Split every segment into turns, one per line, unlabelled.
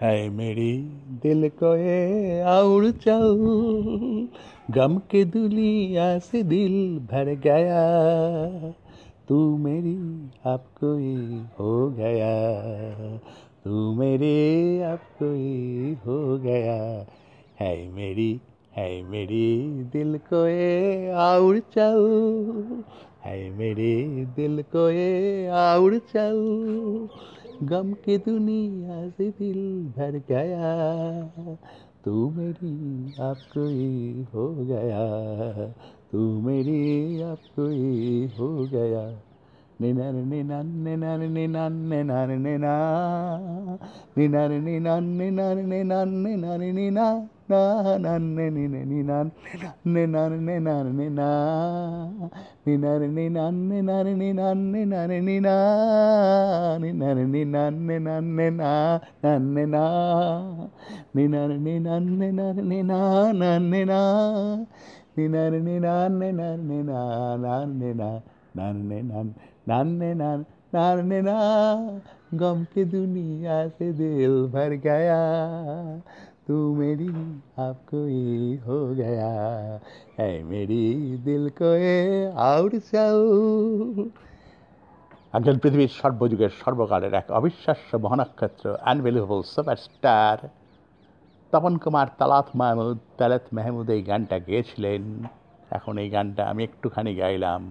है मेरी दिल को ये और चल। गम के दुनिया से दिल भर गया। तू मेरी अब कोई हो गया। तू मेरे अब कोई हो गया। है मेरी है मेरी दिल को ये और चल। है मेरे दिल को ये और चल। गम की दुनिया से दिल भर गया तू मेरी आपको हो गया तू मेरी आपको हो गया निनर निनन निनर निनन निनर निना निनर निनन निनर निनन निनर निना गम के दुनिया से दिल भर गया तू मेरी आप कोई हो गया है मेरी दिल को ये और चल একজন পৃথিবীর সর্বযুগের সর্বকালের এক অবিশ্বাস্য মহানক্ষত্র আনবিলিভেবল সুপারস্টার তপন কুমার তালাত মাহমুদ তালাত মাহমুদ এই গানটা গেয়েছিলেন এখন এই গানটা আমি একটুখানি গাইলাম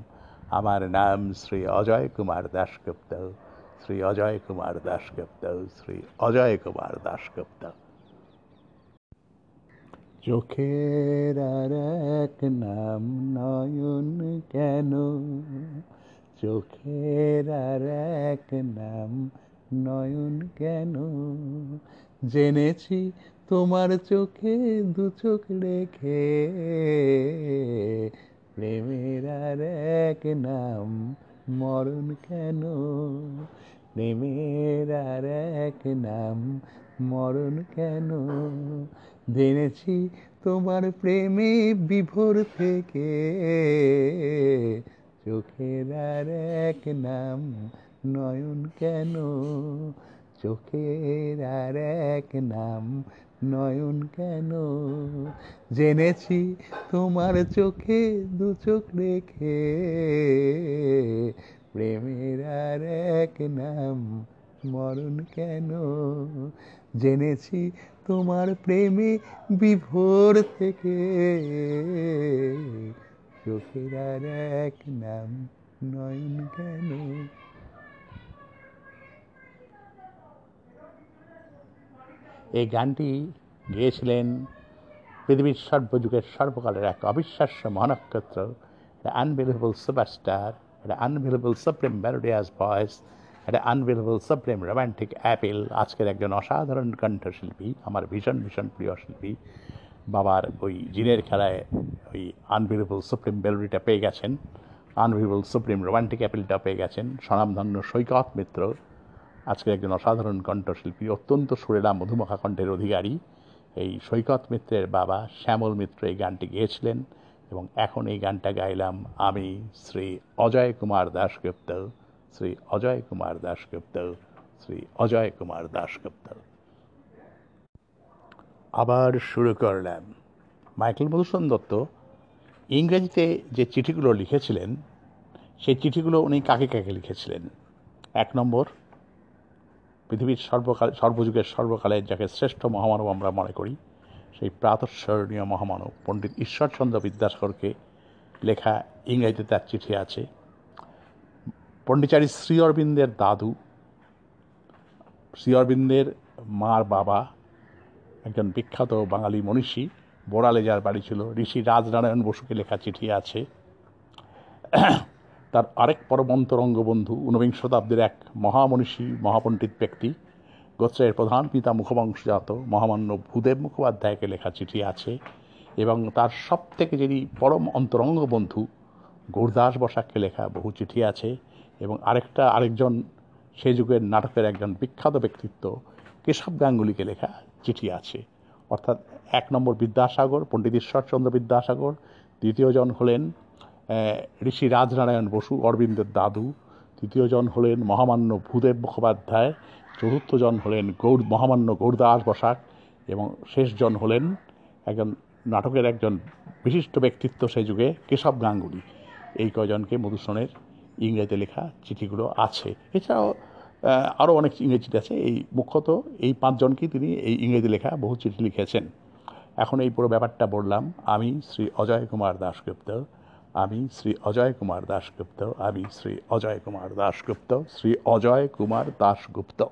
আমার নাম শ্রী অজয় কুমার দাশগুপ্ত শ্রী অজয় কুমার দাশগুপ্ত শ্রী অজয় কুমার দাশগুপ্ত চোখের আর এক নাম নয়ন কেন? চোখের আর এক নাম নয়ন কেন? জেনেছি তোমার চোখে দু চোখ রেখে। প্রেমের আর এক নাম মরণ কেন? প্রেমের আর এক নাম মরণ কেন? জেনেছি তোমার প্রেমে বিভোর থেকে। চোখের আর এক নাম নয়ন কেন? চোখের আর এক নাম নয়ন কেন? জেনেছি তোমার চোখে দু চোখ রেখে। প্রেমের আর এক নাম মরণ কেন? জেনেছি তোমার প্রেমে বিভোর থেকে। চোখের আর এক নাম নয়ন কেন? এই গানটি গেয়েছিলেন পৃথিবীর সর্বযুগের সর্বকালের এক অবিশ্বাস্য মহানক্ষত্র একটা আনবিলিভেবল সুপারস্টার একটা আনবিলিভেবল সুপ্রিম মেলোডিয়াস ভয়েস একটা আনবিলিভেবল সুপ্রিম রোম্যান্টিক অ্যাপেল আজকের একজন অসাধারণ কণ্ঠশিল্পী, আমার ভীষণ ভীষণ প্রিয় শিল্পী। বাবার ওই জিনের খেলায় ওই আনবিলিভেবল সুপ্রিম মেলোডিটা পেয়ে গেছেন। আনবিলিভেবল সুপ্রিম রোম্যান্টিক অ্যাপেলটা পেয়ে গেছেন। স্বনামধন্য সৈকত মিত্র, আজকের একজন অসাধারণ কণ্ঠশিল্পী, অত্যন্ত সুরেলা মধুমখা কণ্ঠের অধিকারী। এই সৈকত মিত্রের বাবা শ্যামল মিত্র এই গানটি গেয়েছিলেন এবং এখন এই গানটা গাইলাম আমি শ্রী অজয় কুমার দাশগুপ্ত। শ্রী অজয় কুমার দাশগুপ্ত শ্রী অজয় কুমার দাশগুপ্ত আবার শুরু করলাম। মাইকেল মধুসূদন দত্ত, ইংরেজিতে যে চিঠিগুলো লিখেছিলেন, সেই চিঠিগুলো উনি কাকে কাকে লিখেছিলেন? এক নম্বর, পৃথিবীর সর্বকাল, সর্বযুগের সর্বকালের যাকে শ্রেষ্ঠ মহামানব আমরা মনে করি, সেই প্রাতঃস্মরণীয় মহামানব পণ্ডিত ঈশ্বরচন্দ্র বিদ্যাসাগরকে লেখা ইংরেজিতে তার চিঠি আছে। পণ্ডিচারী শ্রী অরবিন্দের দাদু, শ্রী অরবিন্দের মার বাবা, একজন বিখ্যাত বাঙালি মনীষী, বোড়ালে যার বাড়ি ছিল, ঋষি রাজনারায়ণ বসুকে লেখা চিঠি আছে। তার আরেক পরম অন্তরঙ্গ বন্ধু ঊনবিংশ শতাব্দীর এক মহামনীষী, মহাপণ্ডিত ব্যক্তি, গোত্রের প্রধান পিতা মুখবংশজাত মহামান্য ভূদেব মুখোপাধ্যায়কে লেখা চিঠি আছে এবং তার সব থেকে যিনি পরম অন্তরঙ্গ বন্ধু গুরদাস বসাককে লেখা বহু চিঠি আছে এবং আরেকটা, আরেকজন, সে যুগের নাটকের একজন বিখ্যাত ব্যক্তিত্ব কেশব গাঙ্গুলিকে লেখা চিঠি আছে। অর্থাৎ এক নম্বর বিদ্যাসাগর, পণ্ডিত ঈশ্বরচন্দ্র বিদ্যাসাগর দ্বিতীয়জন হলেন ঋষি রাজনারায়ণ বসু অরবিন্দের দাদু তৃতীয়জন হলেন মহামান্য ভূদেব মুখোপাধ্যায়, চতুর্থ জন হলেন গৌর, মহামান্য গৌরদাস বসাক এবং শেষ জন হলেন একজন, নাটকের একজন বিশিষ্ট ব্যক্তিত্ব সেই যুগে কেশব গাঙ্গুলি। এই কয়জনকে মধুসূদনের ইংরেজিতে লেখা চিঠিগুলো আছে। এছাড়াও আরও অনেক ইংরেজি চিঠি আছে। এই মুখ্যত এই পাঁচজনকেই তিনি এই ইংরেজি লেখা বহু চিঠি লিখেছেন। এখন এই পুরো ব্যাপারটা বললাম, আমি শ্রী অজয় কুমার দাশগুপ্ত, আমি শ্রী অজয় কুমার দাশগুপ্ত, আমি শ্রী অজয় কুমার দাশগুপ্ত, শ্রী অজয় কুমার দাশগুপ্ত।